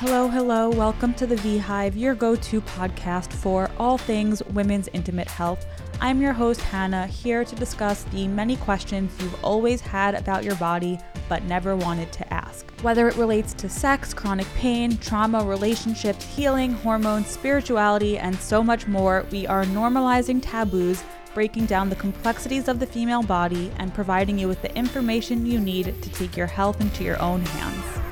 Hello, hello. Welcome to the V Hive, your go to podcast for all things women's intimate health. I'm your host, Hannah, here to discuss the many questions you've always had about your body but never wanted to ask. Whether it relates to sex, chronic pain, trauma, relationships, healing, hormones, spirituality, and so much more, we are normalizing taboos, breaking down the complexities of the female body, and providing you with the information you need to take your health into your own hands.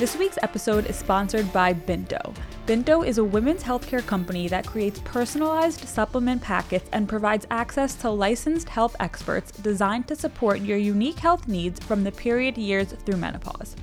This week's episode is sponsored by Binto. Binto is a women's healthcare company that creates personalized supplement packets and provides access to licensed health experts designed to support your unique health needs from the period years through menopause.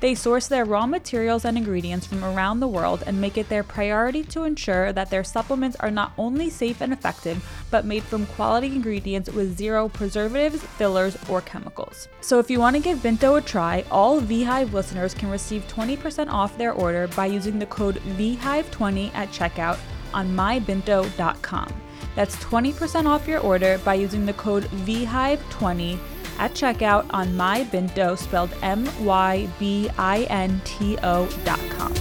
They source their raw materials and ingredients from around the world and make it their priority to ensure that their supplements are not only safe and effective, but made from quality ingredients with zero preservatives, fillers, or chemicals. So if you want to give Binto a try, all VHive listeners can receive 20% off their order by using the code VHive20 at checkout on mybinto.com. That's 20% off your order by using the code VHive20 at checkout on mybinto, spelled M Y B I N T O dot com.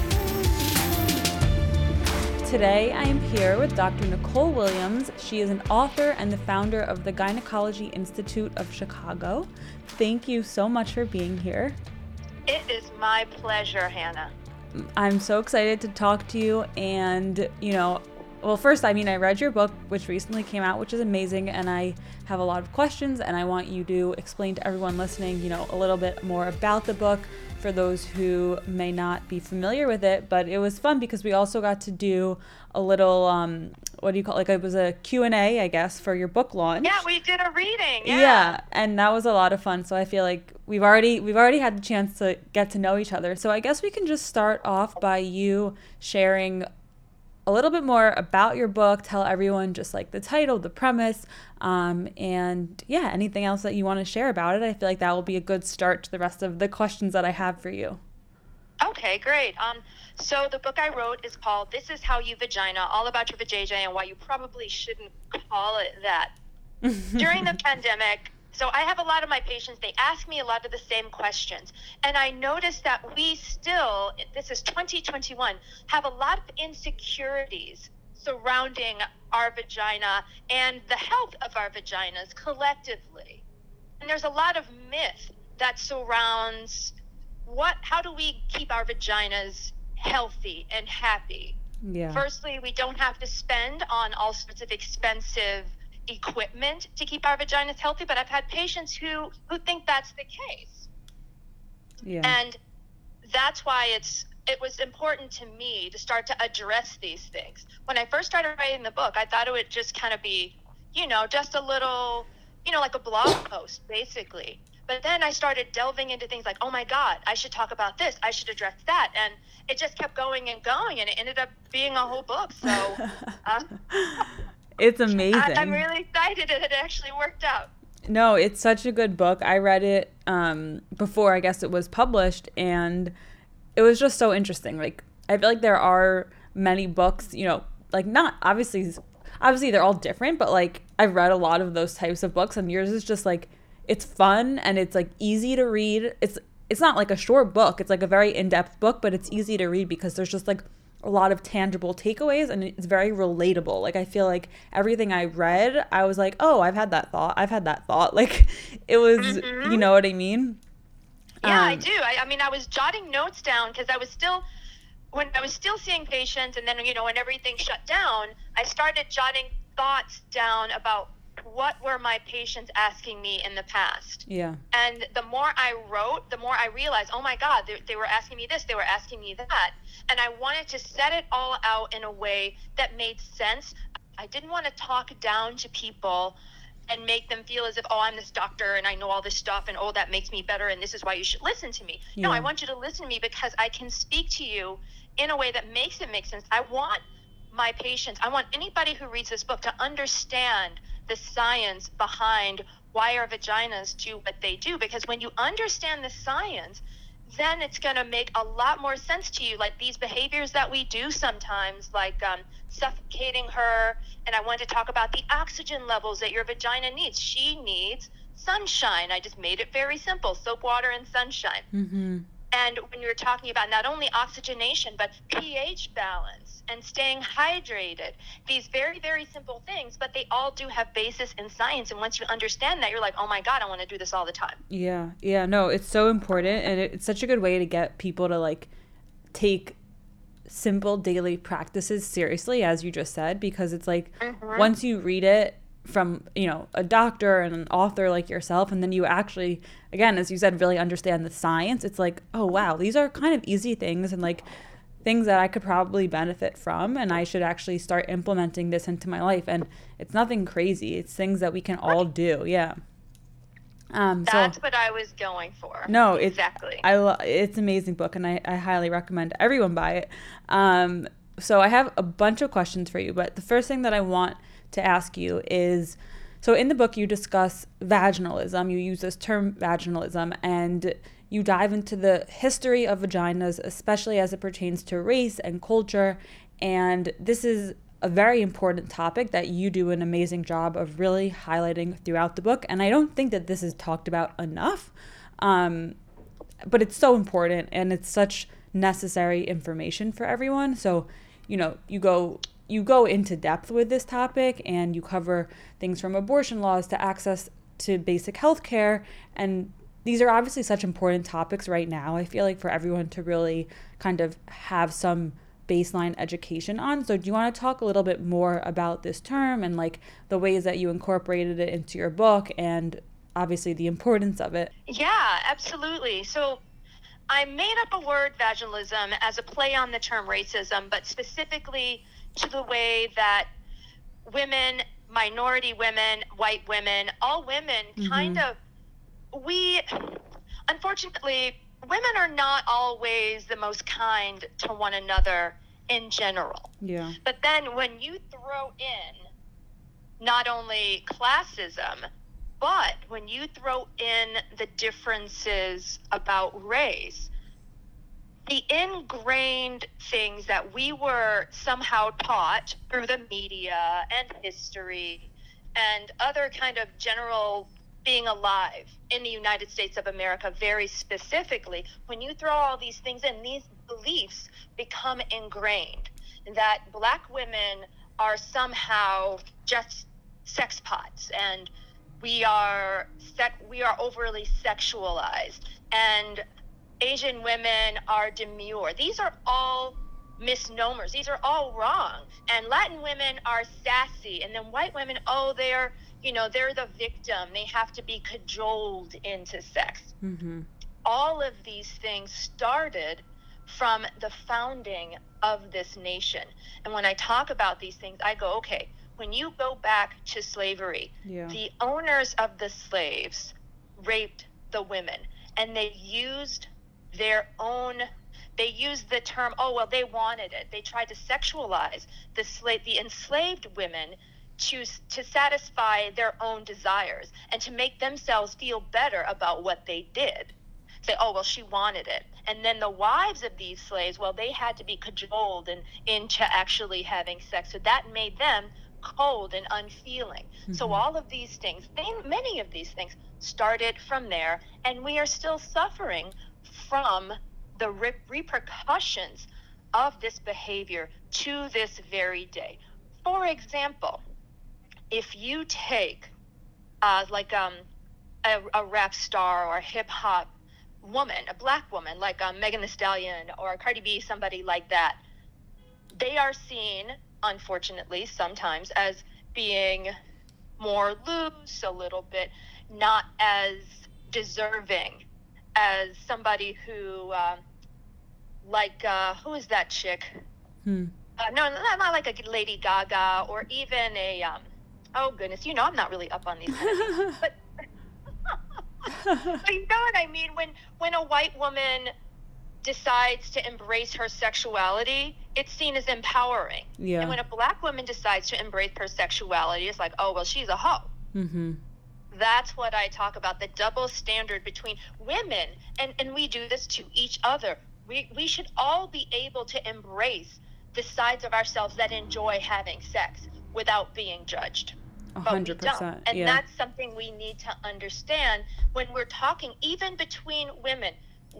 Today, I am here with Dr. Nicole Williams. She is an author and the founder of the Gynecology Institute of Chicago. Thank you so much for being here. It is my pleasure, Hannah. I'm so excited to talk to you. And, you know, well, first, I mean, I read your book, which recently came out, which is amazing. And I have a lot of questions. And I want you to explain to everyone listening, you know, a little bit more about the book for those who may not be familiar with it. But it was fun because we also got to do a little, um, what do you call it? Like it was a Q&A, I guess, for your book launch. Yeah, we did a reading. Yeah. yeah, and that was a lot of fun. So I feel like we've already we've already had the chance to get to know each other. So I guess we can just start off by you sharing a little bit more about your book. Tell everyone just like the title, the premise, um, and yeah, anything else that you want to share about it. I feel like that will be a good start to the rest of the questions that I have for you. Okay, great. Um, so the book I wrote is called "This Is How You Vagina: All About Your Vajayjay and Why You Probably Shouldn't Call It That." During the pandemic, so I have a lot of my patients, they ask me a lot of the same questions. And I notice that we still, this is 2021, have a lot of insecurities surrounding our vagina and the health of our vaginas collectively. And there's a lot of myth that surrounds what how do we keep our vaginas healthy and happy? Yeah. Firstly, we don't have to spend on all sorts of expensive equipment to keep our vaginas healthy, but I've had patients who who think that's the case. Yeah. And that's why it's it was important to me to start to address these things. When I first started writing the book, I thought it would just kind of be, you know, just a little, you know, like a blog post basically. But then I started delving into things like, oh my God, I should talk about this. I should address that. And it just kept going and going. And it ended up being a whole book. So uh, it's amazing. I, am really excited that it actually worked out. No, it's such a good book. I read it um, before I guess it was published, and it was just so interesting. Like I feel like there are many books, you know, like not obviously, obviously they're all different, but like I've read a lot of those types of books, and yours is just like it's fun and it's like easy to read. It's it's not like a short book. It's like a very in-depth book, but it's easy to read because there's just like a lot of tangible takeaways and it's very relatable. Like I feel like everything I read, I was like, "Oh, I've had that thought. I've had that thought." Like it was, mm-hmm. you know what I mean? Yeah, um, I do. I, I mean, I was jotting notes down because I was still when I was still seeing patients and then you know when everything shut down, I started jotting thoughts down about what were my patients asking me in the past? Yeah. And the more I wrote, the more I realized, oh my God, they, they, were asking me this, they were asking me that. And I wanted to set it all out in a way that made sense. I didn't want to talk down to people and make them feel as if, oh, I'm this doctor and I know all this stuff and oh, that makes me better and this is why you should listen to me. Yeah. No, I want you to listen to me because I can speak to you in a way that makes it make sense. I want my patients, I want anybody who reads this book to understand the science behind why our vaginas do what they do. Because when you understand the science, then it's going to make a lot more sense to you. Like these behaviors that we do sometimes, like um, suffocating her. And I want to talk about the oxygen levels that your vagina needs. She needs sunshine. I just made it very simple soap water and sunshine. Mm-hmm. And when you're talking about not only oxygenation, but pH balance and staying hydrated, these very, very simple things, but they all do have basis in science. And once you understand that, you're like, oh my God, I want to do this all the time. Yeah. Yeah. No, it's so important. And it's such a good way to get people to like take simple daily practices seriously, as you just said, because it's like mm-hmm. once you read it, from you know a doctor and an author like yourself and then you actually again as you said really understand the science it's like oh wow these are kind of easy things and like things that I could probably benefit from and I should actually start implementing this into my life and it's nothing crazy it's things that we can all do yeah um, That's so, what I was going for. No, exactly. I lo- it's an amazing book, and I, I highly recommend everyone buy it. Um, so I have a bunch of questions for you, but the first thing that I want to ask you is so in the book you discuss vaginalism you use this term vaginalism and you dive into the history of vaginas especially as it pertains to race and culture. And this is a very important topic that you do an amazing job of really highlighting throughout the book. And i don't think that this is talked about enough. Um, but it's so important and it's such necessary information for everyone. So you know you go you go into depth with this topic and you cover things from abortion laws to access to basic health care. And these are obviously such important topics right now. I feel like for everyone to really kind of have some baseline education on. So, do you want to talk a little bit more about this term and like the ways that you incorporated it into your book and obviously the importance of it? Yeah, absolutely. So, I made up a word vaginalism as a play on the term racism, but specifically to the way that women, minority women, white women, all women mm-hmm. kind of, we, unfortunately, women are not always the most kind to one another in general. Yeah. But then when you throw in not only classism, but when you throw in the differences about race, the ingrained things that we were somehow taught through the media and history and other kind of general being alive in the United States of America very specifically, when you throw all these things in, these beliefs become ingrained that black women are somehow just sex pots and we are sec- we are overly sexualized and Asian women are demure. These are all misnomers. These are all wrong. And Latin women are sassy. And then white women, oh, they're, you know, they're the victim. They have to be cajoled into sex. Mm-hmm. All of these things started from the founding of this nation. And when I talk about these things, I go, okay, when you go back to slavery, yeah. the owners of the slaves raped the women and they used their own they used the term oh well they wanted it they tried to sexualize the slave the enslaved women to to satisfy their own desires and to make themselves feel better about what they did say oh well she wanted it and then the wives of these slaves well they had to be cajoled and into actually having sex so that made them cold and unfeeling mm-hmm. so all of these things many of these things started from there and we are still suffering from the re- repercussions of this behavior to this very day. For example, if you take uh, like um, a, a, rap star or a hip hop woman, a black woman like um, Megan Thee Stallion or Cardi B, somebody like that, they are seen, unfortunately, sometimes as being more loose, a little bit not as deserving as somebody who, uh, like, uh, who is that chick? Hmm. Uh, no, not, not like a Lady Gaga or even a, um, oh goodness, you know, I'm not really up on these, but, but you know what I mean? When when a white woman decides to embrace her sexuality, it's seen as empowering. Yeah. And when a black woman decides to embrace her sexuality, it's like, oh well, she's a hoe. Mm-hmm that's what I talk about the double standard between women. And, and we do this to each other. We, we should all be able to embrace the sides of ourselves that enjoy having sex without being judged. Hundred percent. And yeah. that's something we need to understand when we're talking, even between women.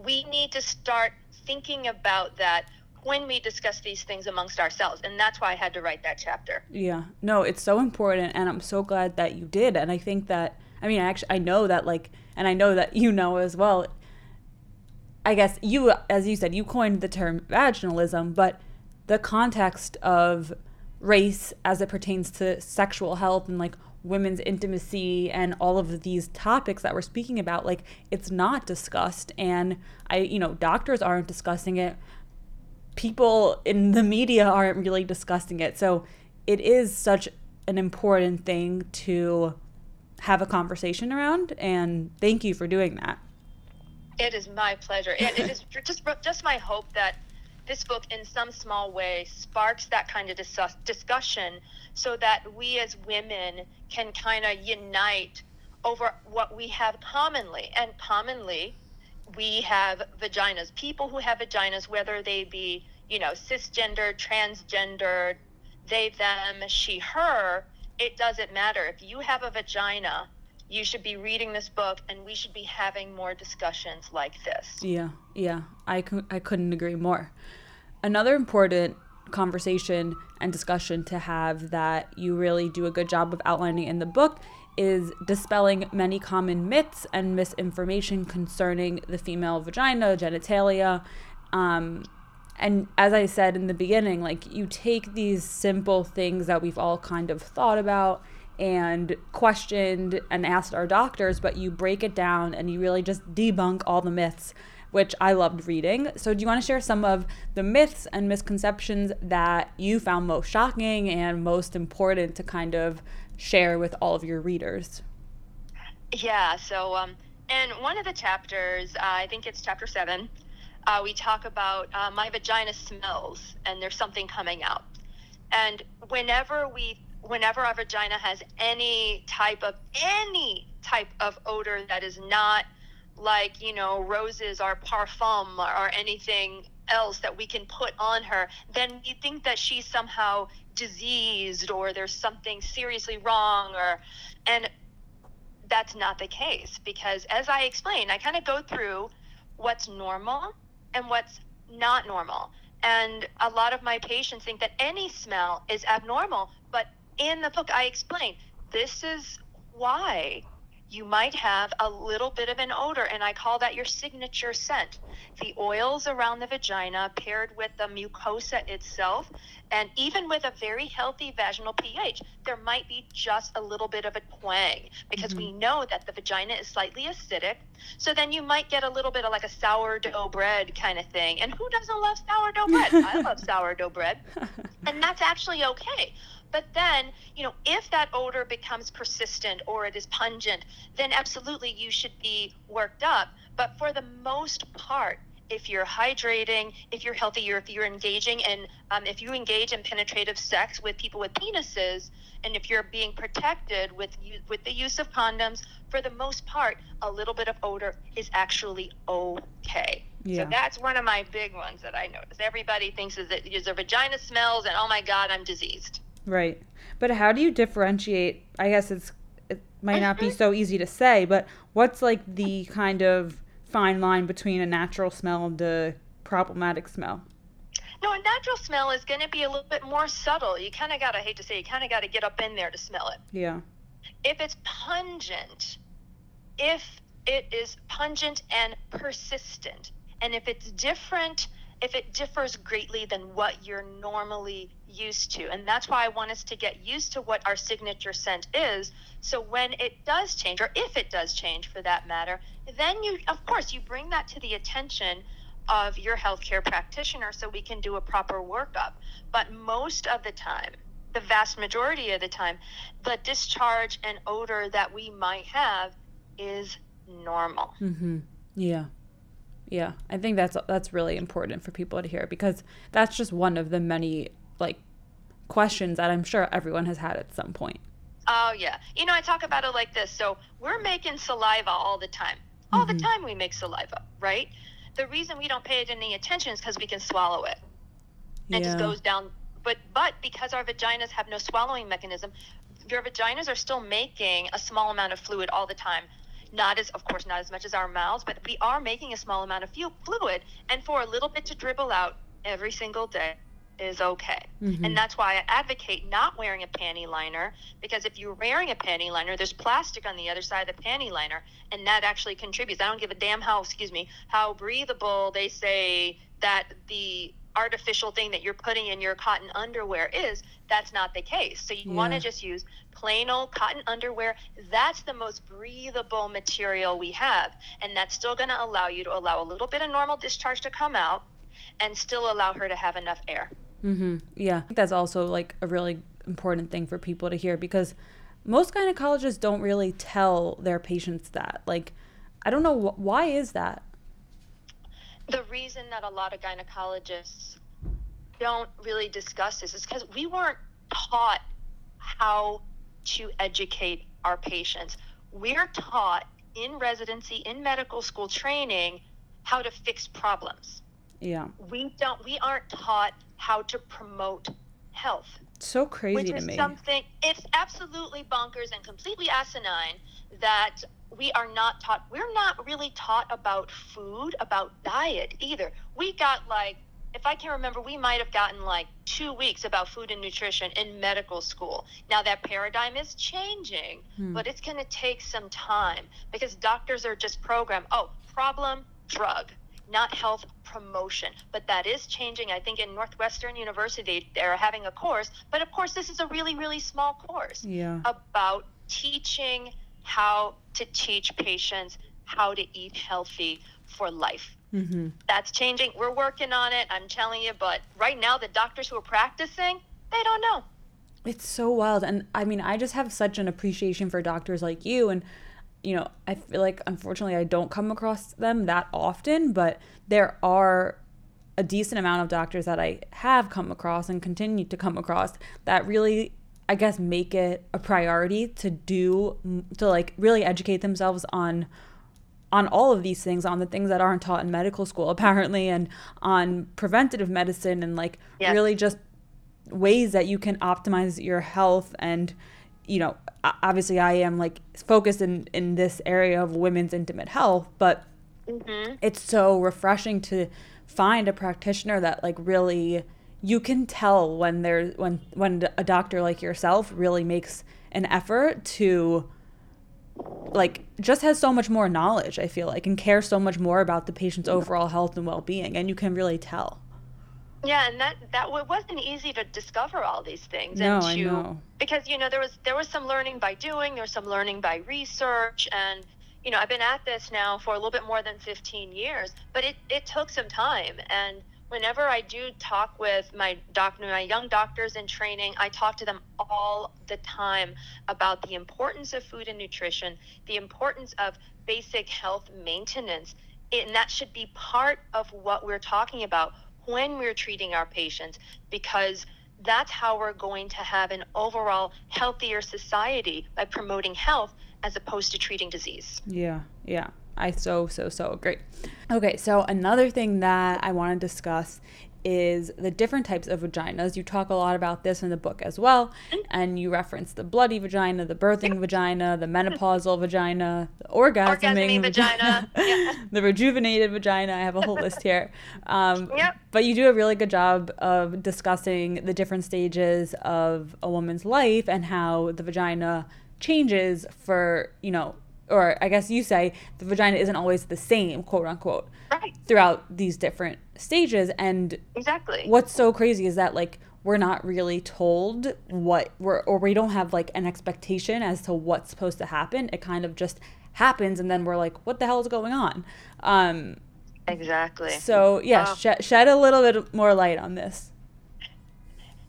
we need to start thinking about that when we discuss these things amongst ourselves. And that's why I had to write that chapter. Yeah. No, it's so important and I'm so glad that you did. And I think that I mean, I actually I know that like and I know that you know as well. I guess you as you said, you coined the term vaginalism, but the context of race as it pertains to sexual health and like women's intimacy and all of these topics that we're speaking about like it's not discussed. And i you know doctors aren't discussing it. People in the media aren't really discussing it. So it is such an important thing to have a conversation around. And thank you for doing that. It is my pleasure. And it is just just my hope that this book in some small way sparks that kind of dis- discussion so that we as women can kind of unite over what we have commonly. And commonly, we have vaginas. People who have vaginas, whether they be, you know, cisgender, transgender, they, them, she, her, it doesn't matter. If you have a vagina, you should be reading this book and we should be having more discussions like this. Yeah, yeah. I, I couldn't agree more. Another important conversation and discussion to have that you really do a good job of outlining in the book is dispelling many common myths and misinformation concerning the female vagina, genitalia. Um, and as I said in the beginning, like you take these simple things that we've all kind of thought about and questioned and asked our doctors, but you break it down and you really just debunk all the myths which I loved reading. So, do you want to share some of the myths and misconceptions that you found most shocking and most important to kind of share with all of your readers? Yeah. So, um, in one of the chapters, uh, I think it's chapter seven, uh, we talk about uh, my vagina smells and there's something coming out. And whenever we whenever our vagina has any type of any type of odor that is not like you know roses or parfum or anything else that we can put on her then you think that she's somehow diseased or there's something seriously wrong or and that's not the case because as i explained i kind of go through what's normal and what's not normal. And a lot of my patients think that any smell is abnormal but in the book i explain this is why you might have a little bit of an odor, and I call that your signature scent. The oils around the vagina paired with the mucosa itself, and even with a very healthy vaginal pH, there might be just a little bit of a twang because mm-hmm. we know that the vagina is slightly acidic. So then you might get a little bit of like a sourdough bread kind of thing. And who doesn't love sourdough bread? I love sourdough bread. And that's actually okay. But then, you know, if that odor becomes persistent or it is pungent, then absolutely you should be worked up. But for the most part, if you're hydrating, if you're healthy, or if you're engaging and um, if you engage in penetrative sex with people with penises, and if you're being protected with with the use of condoms, for the most part, a little bit of odor is actually okay. Yeah. So that's one of my big ones that I notice. Everybody thinks is that their vagina smells and oh my god, I'm diseased. Right. But how do you differentiate? I guess it's it might not be so easy to say, but what's like the kind of fine line between a natural smell and a problematic smell? No, a natural smell is going to be a little bit more subtle. You kind of got to, hate to say, you kind of got to get up in there to smell it. Yeah. If it's pungent, if it is pungent and persistent, and if it's different if it differs greatly than what you're normally used to. And that's why I want us to get used to what our signature scent is. So when it does change, or if it does change for that matter, then you, of course, you bring that to the attention of your healthcare practitioner so we can do a proper workup. But most of the time, the vast majority of the time, the discharge and odor that we might have is normal. Mm-hmm. Yeah. Yeah, I think that's that's really important for people to hear because that's just one of the many like questions that I'm sure everyone has had at some point. Oh yeah. You know, I talk about it like this. So, we're making saliva all the time. All mm-hmm. the time we make saliva, right? The reason we don't pay it any attention is cuz we can swallow it. It yeah. just goes down but but because our vaginas have no swallowing mechanism, your vaginas are still making a small amount of fluid all the time not as of course not as much as our mouths but we are making a small amount of fluid and for a little bit to dribble out every single day is okay. Mm-hmm. And that's why I advocate not wearing a panty liner because if you're wearing a panty liner, there's plastic on the other side of the panty liner and that actually contributes. I don't give a damn how, excuse me, how breathable they say that the artificial thing that you're putting in your cotton underwear is. That's not the case. So you yeah. want to just use plain old cotton underwear. That's the most breathable material we have. And that's still going to allow you to allow a little bit of normal discharge to come out and still allow her to have enough air. Mm-hmm. Yeah, that's also like a really important thing for people to hear because most gynecologists don't really tell their patients that. Like, I don't know wh- why is that. The reason that a lot of gynecologists don't really discuss this is because we weren't taught how to educate our patients. We're taught in residency, in medical school training, how to fix problems. Yeah. We don't we aren't taught how to promote health. So crazy which to is me. Something it's absolutely bonkers and completely asinine that we are not taught we're not really taught about food, about diet either. We got like if I can remember, we might have gotten like two weeks about food and nutrition in medical school. Now that paradigm is changing, hmm. but it's going to take some time because doctors are just programmed. Oh, problem, drug not health promotion. But that is changing. I think in Northwestern University, they're having a course, but of course, this is a really, really small course yeah. about teaching how to teach patients how to eat healthy for life. Mm-hmm. That's changing. We're working on it. I'm telling you. But right now, the doctors who are practicing, they don't know. It's so wild. And I mean, I just have such an appreciation for doctors like you and you know, I feel like unfortunately I don't come across them that often, but there are a decent amount of doctors that I have come across and continue to come across that really I guess make it a priority to do to like really educate themselves on on all of these things on the things that aren't taught in medical school apparently and on preventative medicine and like yes. really just ways that you can optimize your health and you know, obviously I am like focused in in this area of women's intimate health, but mm-hmm. it's so refreshing to find a practitioner that like really you can tell when there's when when a doctor like yourself really makes an effort to like just has so much more knowledge i feel like and cares so much more about the patient's overall health and well-being and you can really tell yeah, and that that wasn't easy to discover all these things. No, and to, I know. Because you know there was there was some learning by doing, there was some learning by research, and you know I've been at this now for a little bit more than 15 years, but it it took some time. And whenever I do talk with my doc, my young doctors in training, I talk to them all the time about the importance of food and nutrition, the importance of basic health maintenance, and that should be part of what we're talking about when we're treating our patients because that's how we're going to have an overall healthier society by promoting health as opposed to treating disease. Yeah, yeah. I so, so, so agree. Okay, so another thing that I want to discuss is the different types of vaginas. You talk a lot about this in the book as well, and you reference the bloody vagina, the birthing vagina, the menopausal vagina, the orgasming, orgasming vagina, the rejuvenated vagina. I have a whole list here. Um, yep. But you do a really good job of discussing the different stages of a woman's life and how the vagina changes for, you know, or I guess you say the vagina isn't always the same, quote unquote, right. throughout these different stages. And exactly what's so crazy is that like we're not really told what we're, or we don't have like an expectation as to what's supposed to happen. It kind of just happens, and then we're like, what the hell is going on? Um, exactly. So yeah, um, sh- shed a little bit more light on this.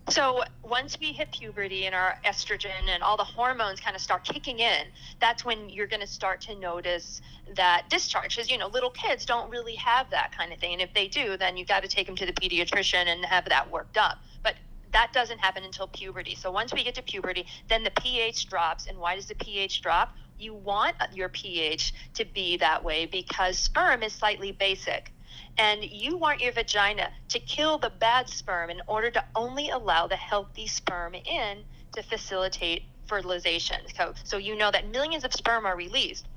So once we hit puberty and our estrogen and all the hormones kind of start kicking in, that's when you're going to start to notice that discharge. Because you know, little kids don't really have that kind of thing, and if they do, then you've got to take them to the pediatrician and have that worked up. But that doesn't happen until puberty. So once we get to puberty, then the pH drops. And why does the pH drop? You want your pH to be that way because sperm is slightly basic and you want your vagina to kill the bad sperm in order to only allow the healthy sperm in to facilitate fertilization. So, so you know that millions of sperm are released.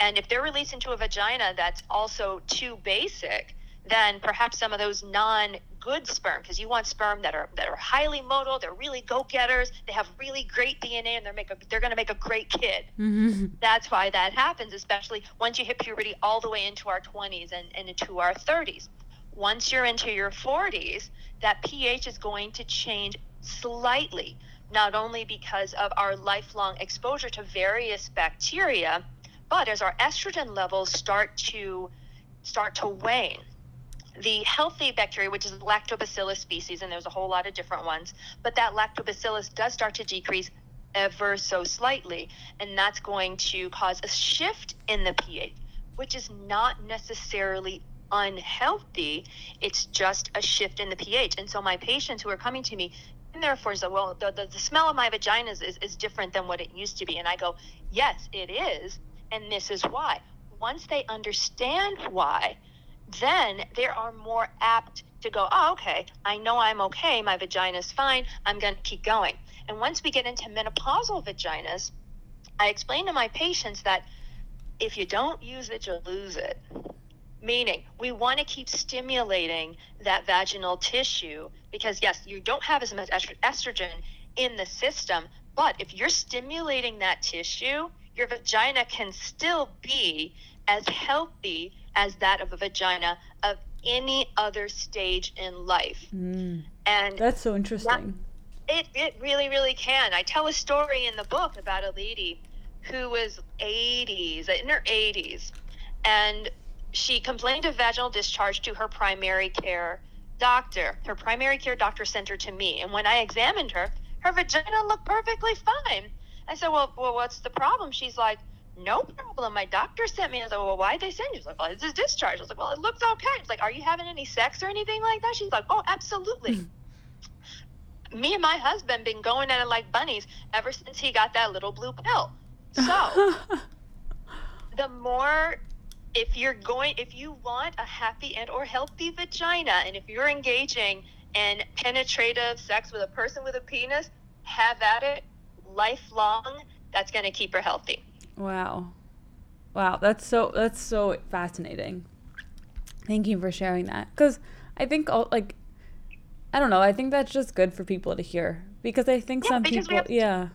And if they're released into a vagina that's also too basic, then perhaps some of those non good sperm, because you want sperm that are that are highly motile, they're really go-getters, they have really great DNA, and they're make a, they're going to make a great kid. Mm-hmm. That's why that happens, especially once you hit puberty all the way into our 20s and, and into our 30s. Once you're into your 40s, that pH is going to change slightly, not only because of our lifelong exposure to various bacteria, but as our estrogen levels start to start to wane the healthy bacteria, which is lactobacillus species, and there's a whole lot of different ones, but that lactobacillus does start to decrease ever so slightly, and that's going to cause a shift in the pH, which is not necessarily unhealthy. It's just a shift in the pH. And so my patients who are coming to me, and therefore say, well, the, the, the smell of my vagina is, is, is different than what it used to be. And I go, yes, it is. And this is why. Once they understand why, then they are more apt to go, oh, okay, I know I'm okay. My vagina's fine. I'm going to keep going. And once we get into menopausal vaginas, I explain to my patients that if you don't use it, you lose it. Meaning, we want to keep stimulating that vaginal tissue because, yes, you don't have as much estrogen in the system, but if you're stimulating that tissue, your vagina can still be as healthy as that of a vagina of any other stage in life. Mm. And that's so interesting. That, it, it really, really can. I tell a story in the book about a lady who was 80s, in her 80s, and she complained of vaginal discharge to her primary care doctor. Her primary care doctor sent her to me. And when I examined her, her vagina looked perfectly fine. I said, Well, well what's the problem? She's like, no problem. My doctor sent me. I was like, well, why'd they send you? She's like, well, it's a discharge. I was like, well, it looks okay. It's like, are you having any sex or anything like that? She's like, oh, absolutely. Hmm. me and my husband been going at it like bunnies ever since he got that little blue pill. So the more if you're going if you want a happy and or healthy vagina and if you're engaging in penetrative sex with a person with a penis, have at it lifelong. That's going to keep her healthy. Wow. Wow, that's so that's so fascinating. Thank you for sharing that. Cuz I think all like I don't know, I think that's just good for people to hear because I think yeah, some people we have, yeah.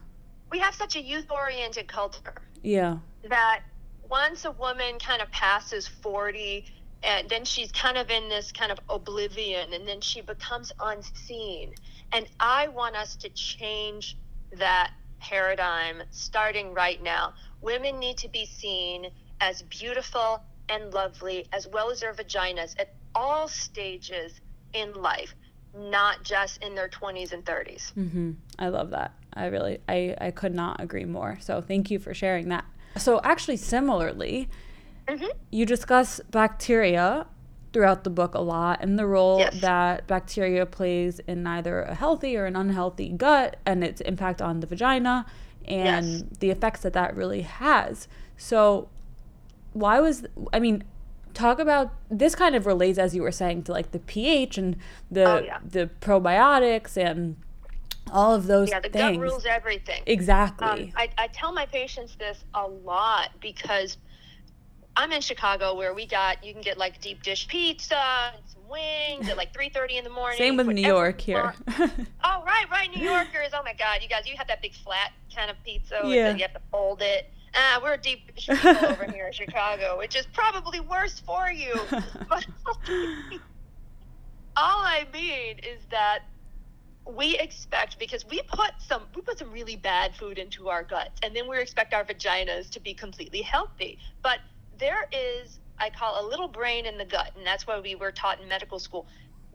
We have such a youth-oriented culture. Yeah. That once a woman kind of passes 40 and then she's kind of in this kind of oblivion and then she becomes unseen. And I want us to change that paradigm starting right now women need to be seen as beautiful and lovely, as well as their vaginas at all stages in life, not just in their 20s and 30s. Mm-hmm. I love that. I really, I, I could not agree more. So thank you for sharing that. So, actually, similarly, mm-hmm. you discuss bacteria throughout the book a lot and the role yes. that bacteria plays in either a healthy or an unhealthy gut and its impact on the vagina and yes. the effects that that really has. So, why was I mean, talk about this kind of relates as you were saying to like the pH and the oh, yeah. the probiotics and all of those yeah the things. gut rules everything exactly um, I, I tell my patients this a lot because i'm in chicago where we got you can get like deep dish pizza and wings at like 3.30 in the morning same with new york here. Oh right right new yorkers. Oh my god. You guys you have that big flat kind of pizza yeah. you have to fold it. Ah, we're deep people over here in Chicago, which is probably worse for you. But all I mean is that we expect because we put some we put some really bad food into our guts and then we expect our vaginas to be completely healthy. But there is i call a little brain in the gut and that's what we were taught in medical school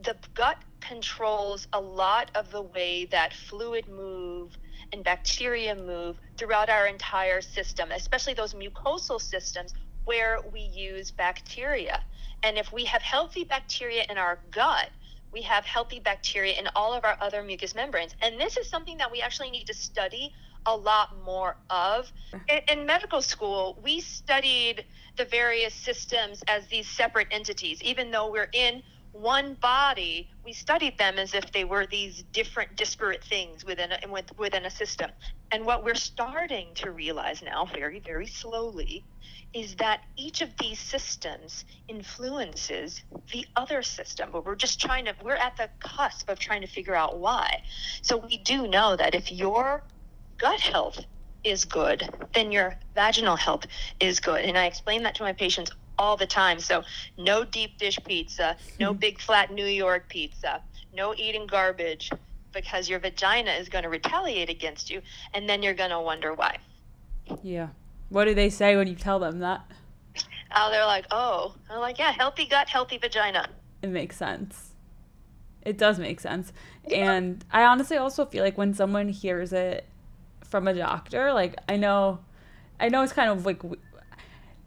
the gut controls a lot of the way that fluid move and bacteria move throughout our entire system especially those mucosal systems where we use bacteria and if we have healthy bacteria in our gut we have healthy bacteria in all of our other mucous membranes. And this is something that we actually need to study a lot more of. Uh-huh. In, in, medical school, we studied the various systems as these separate entities, even though we're in one body, we studied them as if they were these different, disparate things within a, within a system. And what we're starting to realize now, very, very slowly, is that each of these systems influences the other system. But we're just trying to, we're at the cusp of trying to figure out why. So we do know that if your gut health is good, then your vaginal health is good. And I explain that to my patients all the time. So no deep dish pizza, no hmm. big flat New York pizza, no eating garbage because your vagina is going to retaliate against you and then you're going to wonder why. Yeah. What do they say when you tell them that? Oh, they're like, "Oh." I'm like, "Yeah, healthy gut, healthy vagina." It makes sense. It does make sense. Yeah. And I honestly also feel like when someone hears it from a doctor, like I know I know it's kind of like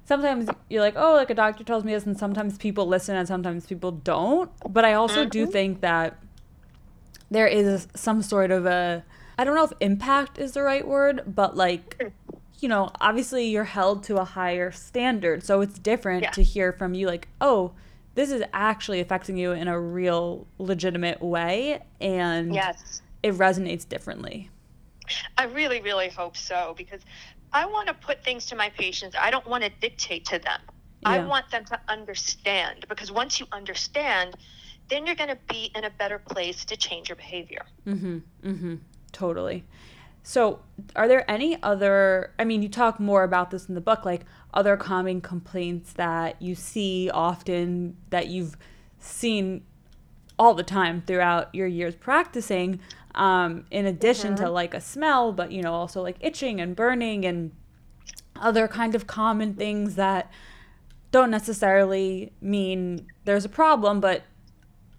sometimes you're like, oh, like a doctor tells me this, and sometimes people listen and sometimes people don't. But I also mm-hmm. do think that there is some sort of a, I don't know if impact is the right word, but like, you know, obviously you're held to a higher standard. So it's different yeah. to hear from you, like, oh, this is actually affecting you in a real, legitimate way. And yes. it resonates differently. I really, really hope so because I want to put things to my patients. I don't want to dictate to them. Yeah. I want them to understand because once you understand, then you're going to be in a better place to change your behavior. Mm-hmm. Mm-hmm. Totally. So, are there any other I mean, you talk more about this in the book like other common complaints that you see often that you've seen all the time throughout your years practicing um, in addition mm-hmm. to like a smell, but you know, also like itching and burning and other kind of common things that don't necessarily mean there's a problem, but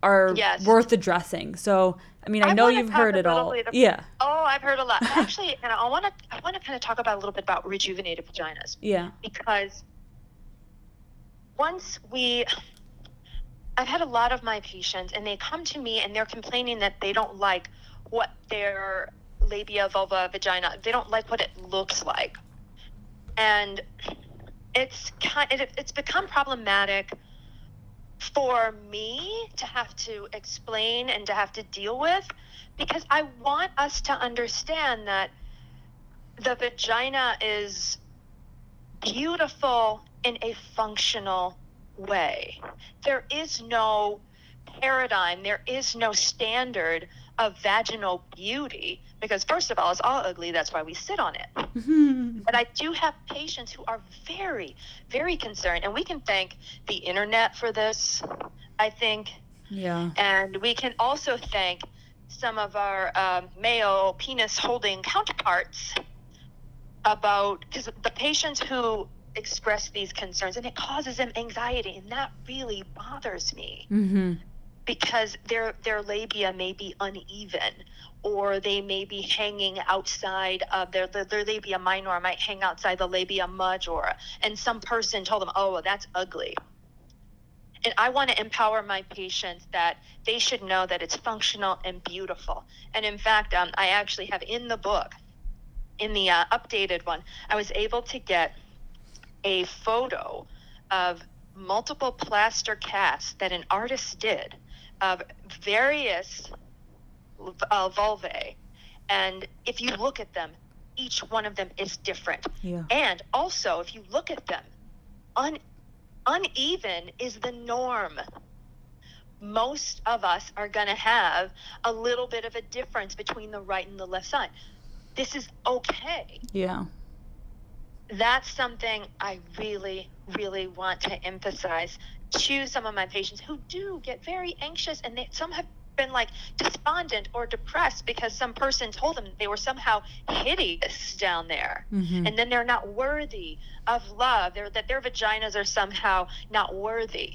are yes. worth addressing. So, I mean, I, I know you've heard it all. Of, yeah. Oh, I've heard a lot. Actually, and I want to I want to kind of talk about a little bit about rejuvenated vaginas. Yeah. Because once we I've had a lot of my patients and they come to me and they're complaining that they don't like what their labia, vulva, vagina, they don't like what it looks like. And it's kind it, it's become problematic for me to have to explain and to have to deal with because I want us to understand that the vagina is beautiful in a functional way. There is no paradigm, there is no standard of vaginal beauty because first of all it's all ugly that's why we sit on it. Mm-hmm. but i do have patients who are very very concerned and we can thank the internet for this i think. Yeah. And we can also thank some of our um, male penis holding counterparts about because the patients who express these concerns and it causes them anxiety and that really bothers me. Mm-hmm because their their labia may be uneven or they may be hanging outside of their, their, labia minor might hang outside the labia majora and some person told them oh that's ugly. And i want to empower my patients that they should know that it's functional and beautiful. And in fact um, i actually have in the book in the uh, updated one i was able to get a photo of multiple plaster casts that an artist did of various uh, vulvae. And if you look at them, each one of them is different. Yeah. And also, if you look at them, un- uneven is the norm. Most of us are going to have a little bit of a difference between the right and the left side. This is okay. Yeah. That's something I really, really want to emphasize to some of my patients who do get very anxious and they, some have been like despondent or depressed because some person told them they were somehow hideous down there. Mm-hmm. and then they're not worthy of love. They're, that their vaginas are somehow not worthy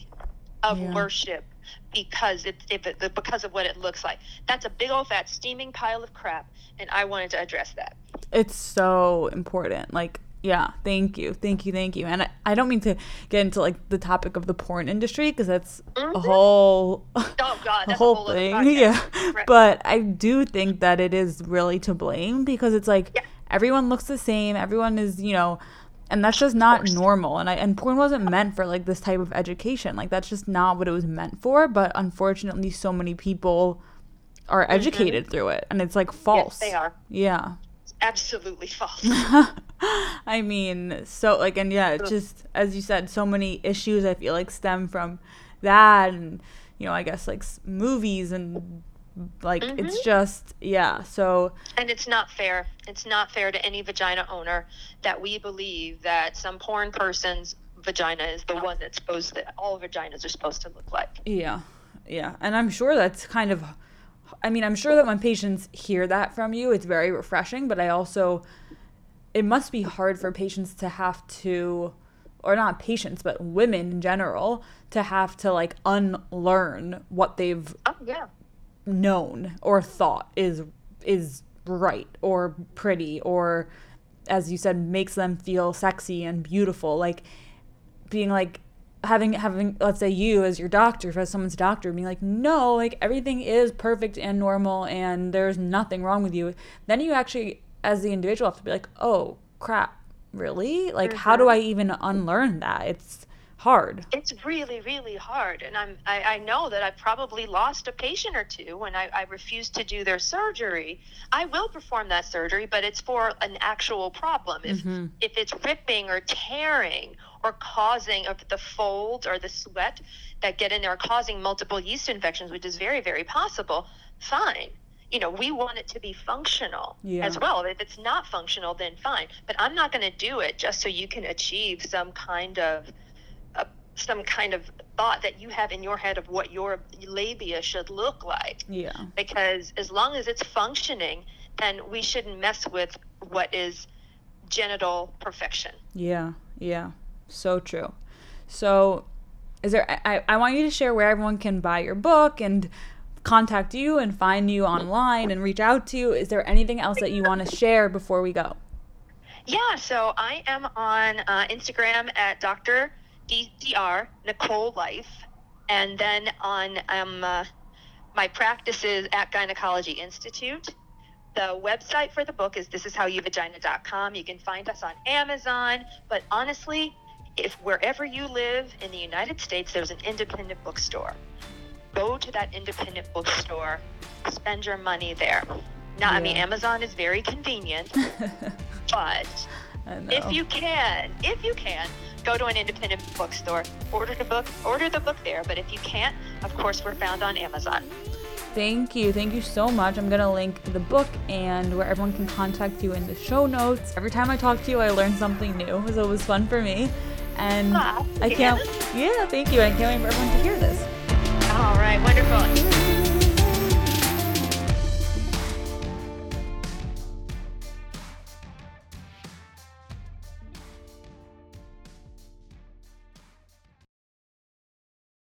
of yeah. worship because it, if it, because of what it looks like. That's a big old fat steaming pile of crap and i wanted to address that. It's so important. Like yeah, thank you, thank you, thank you. And I, I don't mean to get into like the topic of the porn industry because that's mm-hmm. a whole, oh god, a whole, thing. Yeah, right. but I do think that it is really to blame because it's like yeah. everyone looks the same. Everyone is, you know, and that's just not normal and I and porn wasn't meant for like this type of education like that's just not what it was meant for but unfortunately so many people are mm-hmm. educated mm-hmm. through it and it's like false yes, they are yeah absolutely false. I mean so like and yeah it's just as you said so many issues i feel like stem from that and you know i guess like movies and like mm-hmm. it's just yeah so and it's not fair. It's not fair to any vagina owner that we believe that some porn person's vagina is the one that's supposed that all vaginas are supposed to look like. Yeah yeah and i'm sure that's kind of i mean i'm sure that when patients hear that from you it's very refreshing but i also it must be hard for patients to have to or not patients but women in general to have to like unlearn what they've oh, yeah. known or thought is is right or pretty or as you said makes them feel sexy and beautiful. Like being like having having let's say you as your doctor as someone's doctor being like no like everything is perfect and normal and there's nothing wrong with you then you actually as the individual have to be like oh crap really like mm-hmm. how do mm-hmm. i even unlearn that it's hard. It's really, really hard. And I'm, I, I know that I probably lost a patient or two when I, I refused to do their surgery. I will perform that surgery, but it's for an actual problem. If, mm-hmm. if it's ripping or tearing or causing of the folds or the sweat that get in there, causing multiple yeast infections, which is very, very possible, fine you know, we want it to be functional yeah. as well. If it's not functional, then fine. But I'm not going to do it just so you can achieve some kind of uh, some kind of thought that you have in your head of what your labia should look like. Yeah. Because as long as it's functioning, then we shouldn't mess with what is genital perfection. Yeah. Yeah. So true. So is there I, I want you to share where everyone can buy your book and contact you and find you online and reach out to you. Is there anything else that you want to share before we go? Yeah, so I am on uh, Instagram at Dr. DCR, Nicole Life, and then on um, uh, my practices at Gynecology Institute. The website for the book is thisishowyouvagina.com. You can find us on Amazon, but honestly, if wherever you live in the United States, there's an independent bookstore. Go to that independent bookstore, spend your money there. Now, yeah. I mean, Amazon is very convenient, but if you can, if you can, go to an independent bookstore, order the book, order the book there. But if you can't, of course, we're found on Amazon. Thank you. Thank you so much. I'm going to link the book and where everyone can contact you in the show notes. Every time I talk to you, I learn something new. So it was fun for me. And ah, I can't, yeah, thank you. I can't wait for everyone to hear this. All right, wonderful.